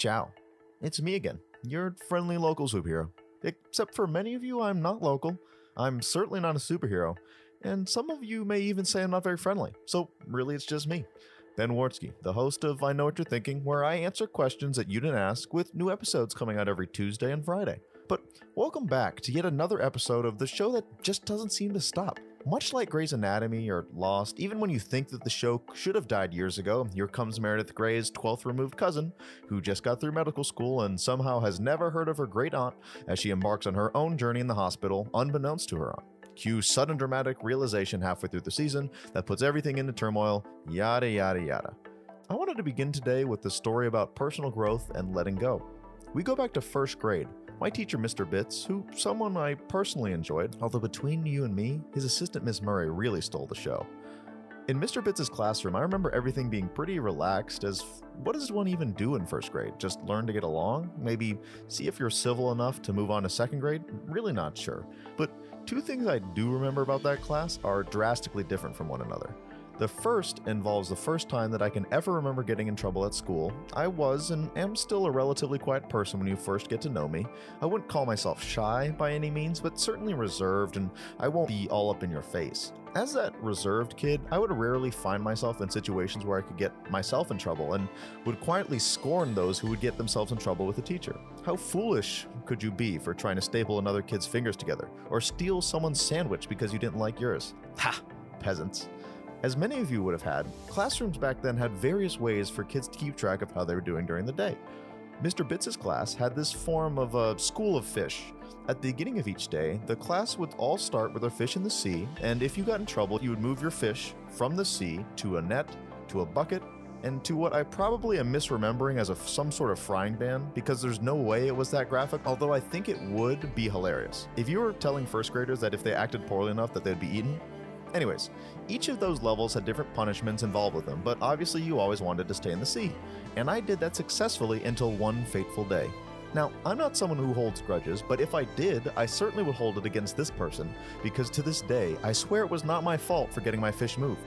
ciao. It's me again, your friendly local superhero. Except for many of you, I'm not local. I'm certainly not a superhero. And some of you may even say I'm not very friendly. So, really, it's just me. Ben Wartsky, the host of I Know What You're Thinking, where I answer questions that you didn't ask, with new episodes coming out every Tuesday and Friday. But welcome back to yet another episode of the show that just doesn't seem to stop. Much like Grey's Anatomy or Lost, even when you think that the show should have died years ago, here comes Meredith Grey's 12th removed cousin, who just got through medical school and somehow has never heard of her great aunt as she embarks on her own journey in the hospital, unbeknownst to her aunt. Cue sudden dramatic realization halfway through the season that puts everything into turmoil, yada yada yada. I wanted to begin today with the story about personal growth and letting go. We go back to first grade, my teacher, Mr. Bitts, who someone I personally enjoyed, although between you and me, his assistant Miss Murray really stole the show. In Mr. Bitts' classroom, I remember everything being pretty relaxed as what does one even do in first grade? Just learn to get along? Maybe see if you're civil enough to move on to second grade? Really not sure. But two things I do remember about that class are drastically different from one another. The first involves the first time that I can ever remember getting in trouble at school. I was and am still a relatively quiet person when you first get to know me. I wouldn't call myself shy by any means, but certainly reserved, and I won't be all up in your face. As that reserved kid, I would rarely find myself in situations where I could get myself in trouble and would quietly scorn those who would get themselves in trouble with a teacher. How foolish could you be for trying to staple another kid's fingers together or steal someone's sandwich because you didn't like yours? Ha! Peasants. As many of you would have had, classrooms back then had various ways for kids to keep track of how they were doing during the day. Mr. Bitts' class had this form of a school of fish. At the beginning of each day, the class would all start with a fish in the sea, and if you got in trouble, you would move your fish from the sea to a net, to a bucket, and to what I probably am misremembering as a, some sort of frying pan because there's no way it was that graphic, although I think it would be hilarious. If you were telling first graders that if they acted poorly enough that they'd be eaten, Anyways, each of those levels had different punishments involved with them, but obviously you always wanted to stay in the sea. And I did that successfully until one fateful day. Now, I'm not someone who holds grudges, but if I did, I certainly would hold it against this person, because to this day, I swear it was not my fault for getting my fish moved.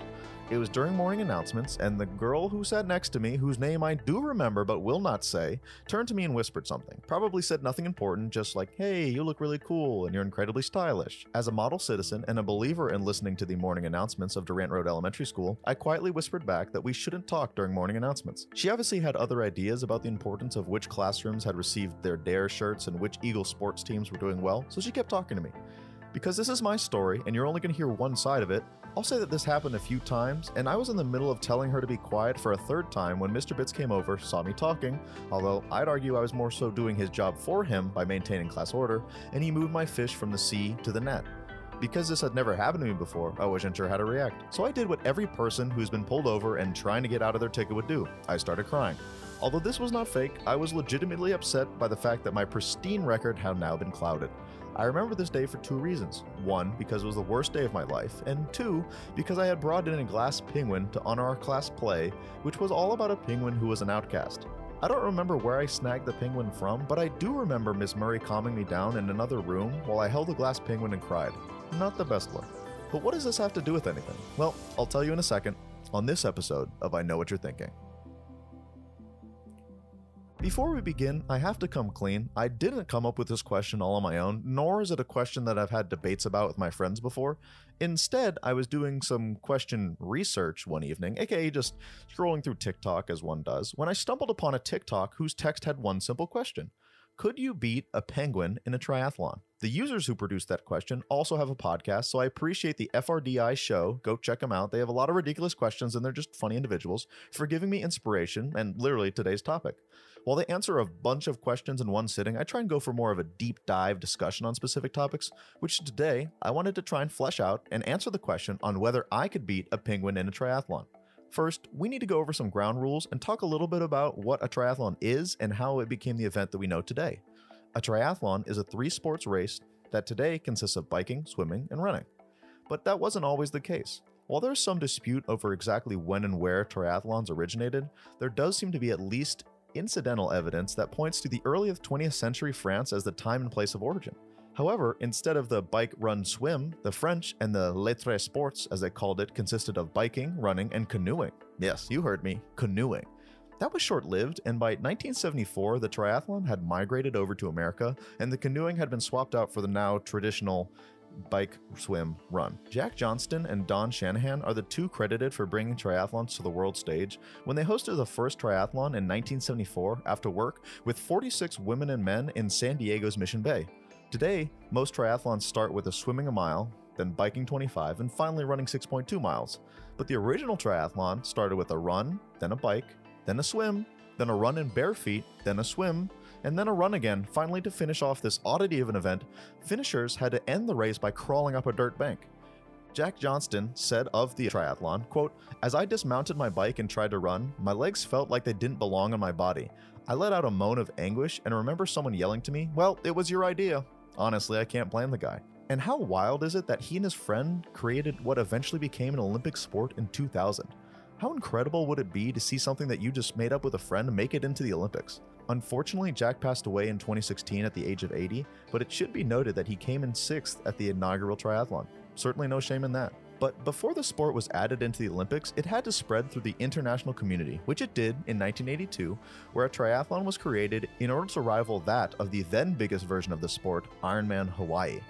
It was during morning announcements, and the girl who sat next to me, whose name I do remember but will not say, turned to me and whispered something. Probably said nothing important, just like, hey, you look really cool and you're incredibly stylish. As a model citizen and a believer in listening to the morning announcements of Durant Road Elementary School, I quietly whispered back that we shouldn't talk during morning announcements. She obviously had other ideas about the importance of which classrooms had received their Dare shirts and which Eagle sports teams were doing well, so she kept talking to me. Because this is my story and you're only going to hear one side of it, I'll say that this happened a few times, and I was in the middle of telling her to be quiet for a third time when Mr. Bitts came over, saw me talking, although I'd argue I was more so doing his job for him by maintaining class order, and he moved my fish from the sea to the net. Because this had never happened to me before, I wasn't sure how to react. So I did what every person who's been pulled over and trying to get out of their ticket would do I started crying. Although this was not fake, I was legitimately upset by the fact that my pristine record had now been clouded. I remember this day for two reasons. One, because it was the worst day of my life, and two, because I had brought in a glass penguin to honor our class play, which was all about a penguin who was an outcast. I don't remember where I snagged the penguin from, but I do remember Miss Murray calming me down in another room while I held the glass penguin and cried. Not the best look. But what does this have to do with anything? Well, I'll tell you in a second on this episode of I Know What You're Thinking. Before we begin, I have to come clean. I didn't come up with this question all on my own, nor is it a question that I've had debates about with my friends before. Instead, I was doing some question research one evening, aka just scrolling through TikTok as one does, when I stumbled upon a TikTok whose text had one simple question Could you beat a penguin in a triathlon? The users who produced that question also have a podcast, so I appreciate the FRDI show. Go check them out. They have a lot of ridiculous questions and they're just funny individuals for giving me inspiration and literally today's topic. While they answer a bunch of questions in one sitting, I try and go for more of a deep dive discussion on specific topics, which today I wanted to try and flesh out and answer the question on whether I could beat a penguin in a triathlon. First, we need to go over some ground rules and talk a little bit about what a triathlon is and how it became the event that we know today. A triathlon is a three sports race that today consists of biking, swimming, and running. But that wasn't always the case. While there's some dispute over exactly when and where triathlons originated, there does seem to be at least incidental evidence that points to the early 20th century France as the time and place of origin. However, instead of the bike, run, swim, the French and the Les Trois Sports, as they called it, consisted of biking, running, and canoeing. Yes, you heard me, canoeing. That was short lived, and by 1974, the triathlon had migrated over to America, and the canoeing had been swapped out for the now traditional bike, swim, run. Jack Johnstone and Don Shanahan are the two credited for bringing triathlons to the world stage when they hosted the first triathlon in 1974 after work with 46 women and men in San Diego's Mission Bay. Today, most triathlons start with a swimming a mile, then biking 25, and finally running 6.2 miles. But the original triathlon started with a run, then a bike, then a swim, then a run in bare feet, then a swim, and then a run again. Finally, to finish off this oddity of an event, finishers had to end the race by crawling up a dirt bank. Jack Johnstone said of the triathlon, quote, As I dismounted my bike and tried to run, my legs felt like they didn't belong on my body. I let out a moan of anguish and remember someone yelling to me, Well, it was your idea. Honestly, I can't blame the guy. And how wild is it that he and his friend created what eventually became an Olympic sport in 2000? How incredible would it be to see something that you just made up with a friend make it into the Olympics? Unfortunately, Jack passed away in 2016 at the age of 80, but it should be noted that he came in sixth at the inaugural triathlon. Certainly no shame in that. But before the sport was added into the Olympics, it had to spread through the international community, which it did in 1982, where a triathlon was created in order to rival that of the then biggest version of the sport, Ironman Hawaii.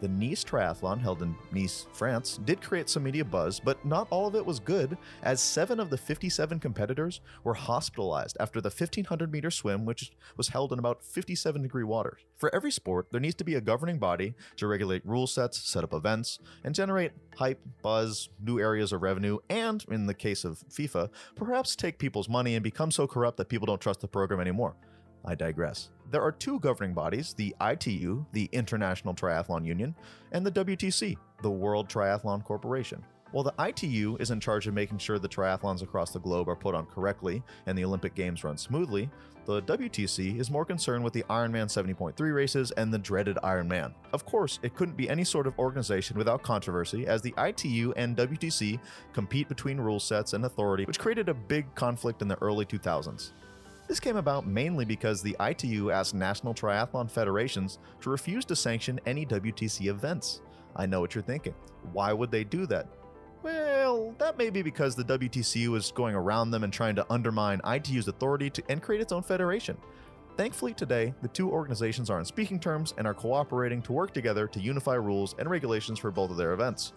The Nice Triathlon, held in Nice, France, did create some media buzz, but not all of it was good, as seven of the 57 competitors were hospitalized after the 1500 meter swim, which was held in about 57 degree water. For every sport, there needs to be a governing body to regulate rule sets, set up events, and generate hype, buzz, new areas of revenue, and, in the case of FIFA, perhaps take people's money and become so corrupt that people don't trust the program anymore. I digress. There are two governing bodies the ITU, the International Triathlon Union, and the WTC, the World Triathlon Corporation. While the ITU is in charge of making sure the triathlons across the globe are put on correctly and the Olympic Games run smoothly, the WTC is more concerned with the Ironman 70.3 races and the dreaded Ironman. Of course, it couldn't be any sort of organization without controversy, as the ITU and WTC compete between rule sets and authority, which created a big conflict in the early 2000s. This came about mainly because the ITU asked national triathlon federations to refuse to sanction any WTC events. I know what you're thinking. Why would they do that? Well, that may be because the WTC was going around them and trying to undermine ITU's authority to, and create its own federation. Thankfully, today, the two organizations are on speaking terms and are cooperating to work together to unify rules and regulations for both of their events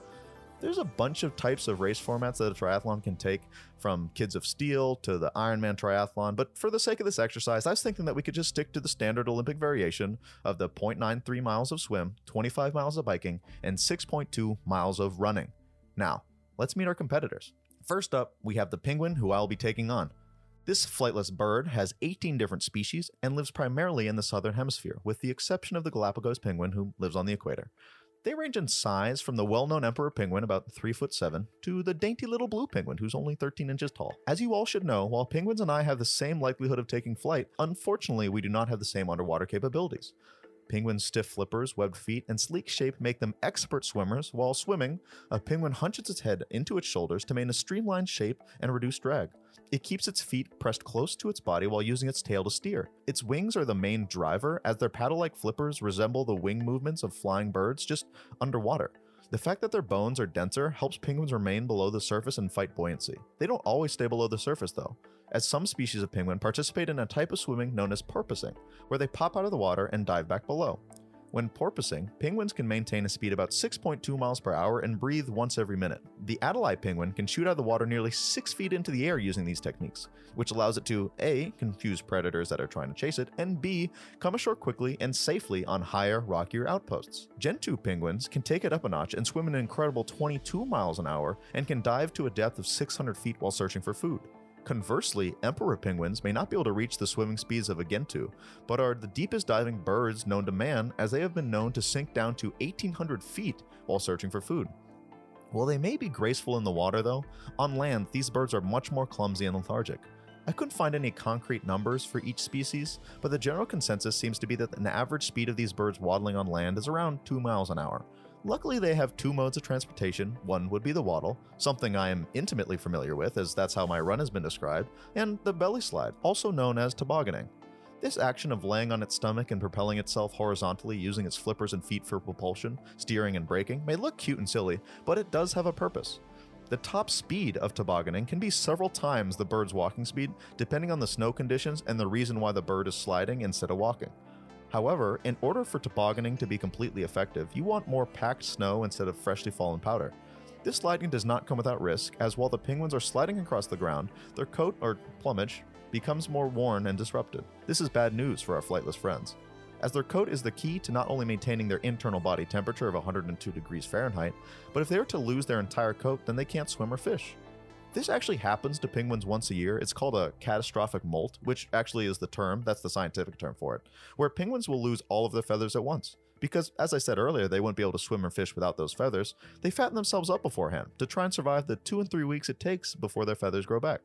there's a bunch of types of race formats that a triathlon can take, from Kids of Steel to the Ironman triathlon. But for the sake of this exercise, I was thinking that we could just stick to the standard Olympic variation of the 0.93 miles of swim, 25 miles of biking, and 6.2 miles of running. Now, let's meet our competitors. First up, we have the penguin, who I'll be taking on. This flightless bird has 18 different species and lives primarily in the southern hemisphere, with the exception of the Galapagos penguin, who lives on the equator. They range in size from the well-known emperor penguin, about 3 foot 7, to the dainty little blue penguin, who's only 13 inches tall. As you all should know, while penguins and I have the same likelihood of taking flight, unfortunately we do not have the same underwater capabilities. Penguins' stiff flippers, webbed feet, and sleek shape make them expert swimmers. While swimming, a penguin hunches its head into its shoulders to maintain a streamlined shape and reduce drag. It keeps its feet pressed close to its body while using its tail to steer. Its wings are the main driver, as their paddle like flippers resemble the wing movements of flying birds just underwater. The fact that their bones are denser helps penguins remain below the surface and fight buoyancy. They don't always stay below the surface though, as some species of penguin participate in a type of swimming known as porpoising, where they pop out of the water and dive back below. When porpoising, penguins can maintain a speed about 6.2 miles per hour and breathe once every minute. The Adelie penguin can shoot out of the water nearly 6 feet into the air using these techniques, which allows it to A. confuse predators that are trying to chase it, and B. come ashore quickly and safely on higher, rockier outposts. Gentoo penguins can take it up a notch and swim an incredible 22 miles an hour and can dive to a depth of 600 feet while searching for food. Conversely, emperor penguins may not be able to reach the swimming speeds of a Gentoo, but are the deepest diving birds known to man as they have been known to sink down to 1800 feet while searching for food. While they may be graceful in the water, though, on land these birds are much more clumsy and lethargic. I couldn't find any concrete numbers for each species, but the general consensus seems to be that an average speed of these birds waddling on land is around 2 miles an hour, Luckily, they have two modes of transportation. One would be the waddle, something I am intimately familiar with, as that's how my run has been described, and the belly slide, also known as tobogganing. This action of laying on its stomach and propelling itself horizontally using its flippers and feet for propulsion, steering, and braking may look cute and silly, but it does have a purpose. The top speed of tobogganing can be several times the bird's walking speed, depending on the snow conditions and the reason why the bird is sliding instead of walking. However, in order for tobogganing to be completely effective, you want more packed snow instead of freshly fallen powder. This sliding does not come without risk, as while the penguins are sliding across the ground, their coat or plumage becomes more worn and disrupted. This is bad news for our flightless friends, as their coat is the key to not only maintaining their internal body temperature of 102 degrees Fahrenheit, but if they are to lose their entire coat, then they can't swim or fish. This actually happens to penguins once a year. It's called a catastrophic molt, which actually is the term, that's the scientific term for it, where penguins will lose all of their feathers at once. Because, as I said earlier, they wouldn't be able to swim or fish without those feathers, they fatten themselves up beforehand to try and survive the two and three weeks it takes before their feathers grow back.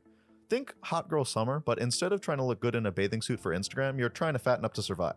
Think hot girl summer, but instead of trying to look good in a bathing suit for Instagram, you're trying to fatten up to survive.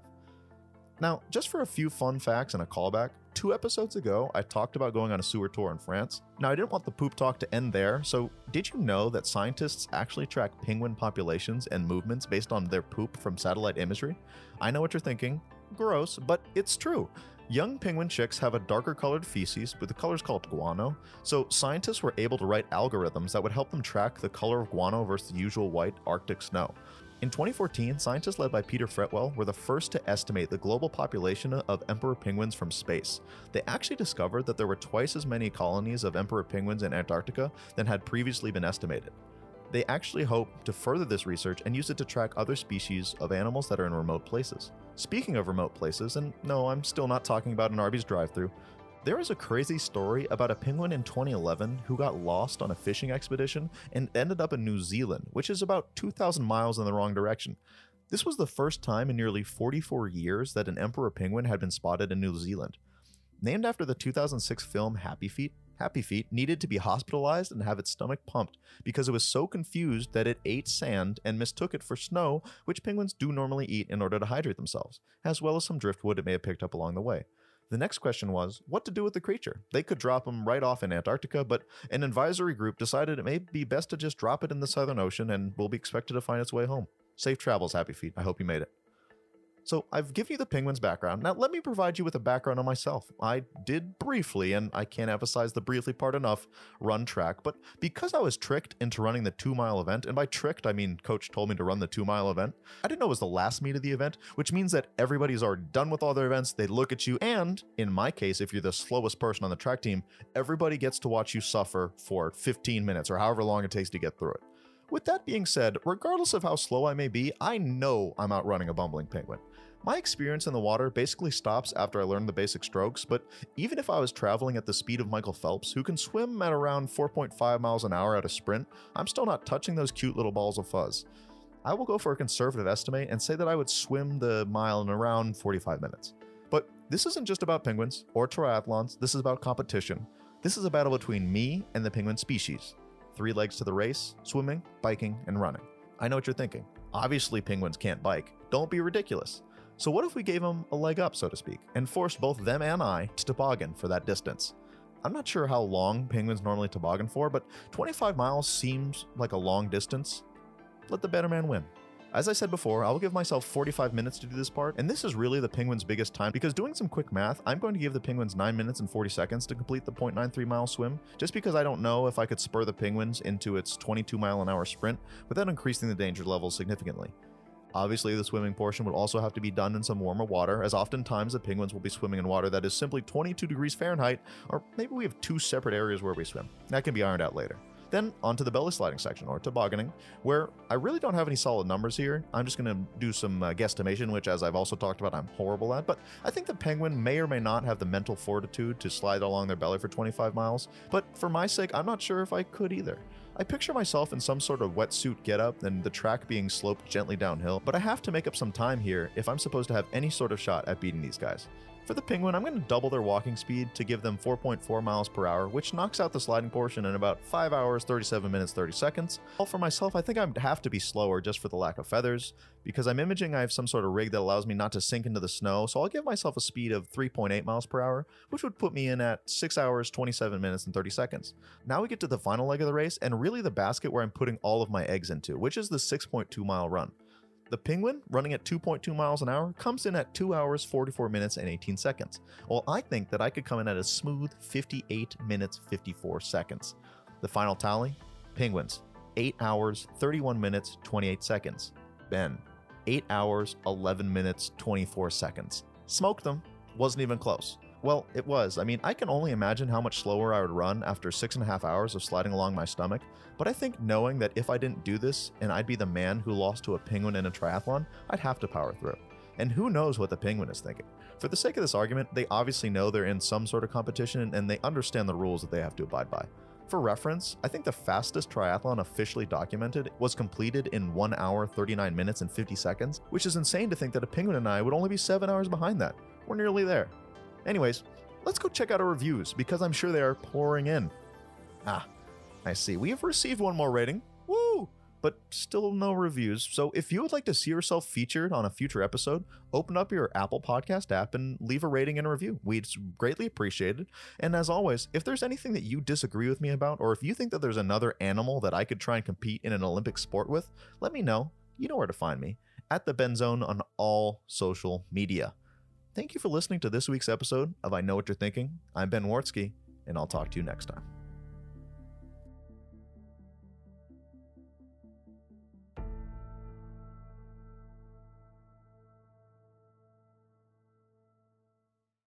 Now, just for a few fun facts and a callback, two episodes ago, I talked about going on a sewer tour in France. Now, I didn't want the poop talk to end there, so did you know that scientists actually track penguin populations and movements based on their poop from satellite imagery? I know what you're thinking. Gross, but it's true. Young penguin chicks have a darker colored feces with the colors called guano, so scientists were able to write algorithms that would help them track the color of guano versus the usual white Arctic snow. In 2014, scientists led by Peter Fretwell were the first to estimate the global population of emperor penguins from space. They actually discovered that there were twice as many colonies of emperor penguins in Antarctica than had previously been estimated. They actually hope to further this research and use it to track other species of animals that are in remote places. Speaking of remote places, and no, I'm still not talking about an Arby's drive through, there is a crazy story about a penguin in 2011 who got lost on a fishing expedition and ended up in New Zealand, which is about 2,000 miles in the wrong direction. This was the first time in nearly 44 years that an emperor penguin had been spotted in New Zealand. Named after the 2006 film Happy Feet, Happy Feet needed to be hospitalized and have its stomach pumped because it was so confused that it ate sand and mistook it for snow, which penguins do normally eat in order to hydrate themselves, as well as some driftwood it may have picked up along the way. The next question was what to do with the creature. They could drop him right off in Antarctica, but an advisory group decided it may be best to just drop it in the Southern Ocean and will be expected to find its way home. Safe travels, Happy Feet. I hope you made it. So I've given you the penguin's background. Now let me provide you with a background on myself. I did briefly, and I can't emphasize the briefly part enough, run track, but because I was tricked into running the two mile event, and by tricked I mean coach told me to run the two mile event, I didn't know it was the last meet of the event, which means that everybody's already done with all their events, they look at you, and in my case, if you're the slowest person on the track team, everybody gets to watch you suffer for 15 minutes or however long it takes to get through it. With that being said, regardless of how slow I may be, I know I'm outrunning a bumbling penguin. My experience in the water basically stops after I learn the basic strokes, but even if I was traveling at the speed of Michael Phelps, who can swim at around 4.5 miles an hour at a sprint, I'm still not touching those cute little balls of fuzz. I will go for a conservative estimate and say that I would swim the mile in around 45 minutes. But this isn't just about penguins or triathlons, this is about competition. This is a battle between me and the penguin species. Three legs to the race swimming, biking, and running. I know what you're thinking. Obviously, penguins can't bike. Don't be ridiculous. So, what if we gave them a leg up, so to speak, and forced both them and I to toboggan for that distance? I'm not sure how long penguins normally toboggan for, but 25 miles seems like a long distance. Let the better man win. As I said before, I will give myself 45 minutes to do this part, and this is really the penguin's biggest time because doing some quick math, I'm going to give the penguins 9 minutes and 40 seconds to complete the 0.93 mile swim, just because I don't know if I could spur the penguins into its 22 mile an hour sprint without increasing the danger level significantly. Obviously, the swimming portion would also have to be done in some warmer water, as oftentimes the penguins will be swimming in water that is simply 22 degrees Fahrenheit, or maybe we have two separate areas where we swim. That can be ironed out later. Then onto the belly sliding section, or tobogganing, where I really don't have any solid numbers here. I'm just going to do some uh, guesstimation, which, as I've also talked about, I'm horrible at. But I think the penguin may or may not have the mental fortitude to slide along their belly for 25 miles. But for my sake, I'm not sure if I could either. I picture myself in some sort of wetsuit getup and the track being sloped gently downhill, but I have to make up some time here if I'm supposed to have any sort of shot at beating these guys. For the Penguin, I'm going to double their walking speed to give them 4.4 miles per hour, which knocks out the sliding portion in about 5 hours, 37 minutes, 30 seconds. Well, for myself, I think I'd have to be slower just for the lack of feathers. Because I'm imaging I have some sort of rig that allows me not to sink into the snow, so I'll give myself a speed of 3.8 miles per hour, which would put me in at 6 hours, 27 minutes, and 30 seconds. Now we get to the final leg of the race, and really the basket where I'm putting all of my eggs into, which is the 6.2 mile run. The Penguin, running at 2.2 miles an hour, comes in at 2 hours, 44 minutes, and 18 seconds. Well, I think that I could come in at a smooth 58 minutes, 54 seconds. The final tally Penguins, 8 hours, 31 minutes, 28 seconds. Ben, 8 hours, 11 minutes, 24 seconds. Smoked them. Wasn't even close. Well, it was. I mean, I can only imagine how much slower I would run after six and a half hours of sliding along my stomach, but I think knowing that if I didn't do this and I'd be the man who lost to a penguin in a triathlon, I'd have to power through. And who knows what the penguin is thinking? For the sake of this argument, they obviously know they're in some sort of competition and they understand the rules that they have to abide by. For reference, I think the fastest triathlon officially documented was completed in 1 hour, 39 minutes, and 50 seconds, which is insane to think that a penguin and I would only be 7 hours behind that. We're nearly there. Anyways, let's go check out our reviews because I'm sure they are pouring in. Ah, I see. We have received one more rating. Woo! But still no reviews. So if you would like to see yourself featured on a future episode, open up your Apple Podcast app and leave a rating and a review. We'd greatly appreciate it. And as always, if there's anything that you disagree with me about, or if you think that there's another animal that I could try and compete in an Olympic sport with, let me know. You know where to find me at the Benzone on all social media. Thank you for listening to this week's episode of I Know What You're Thinking. I'm Ben Wartsky, and I'll talk to you next time.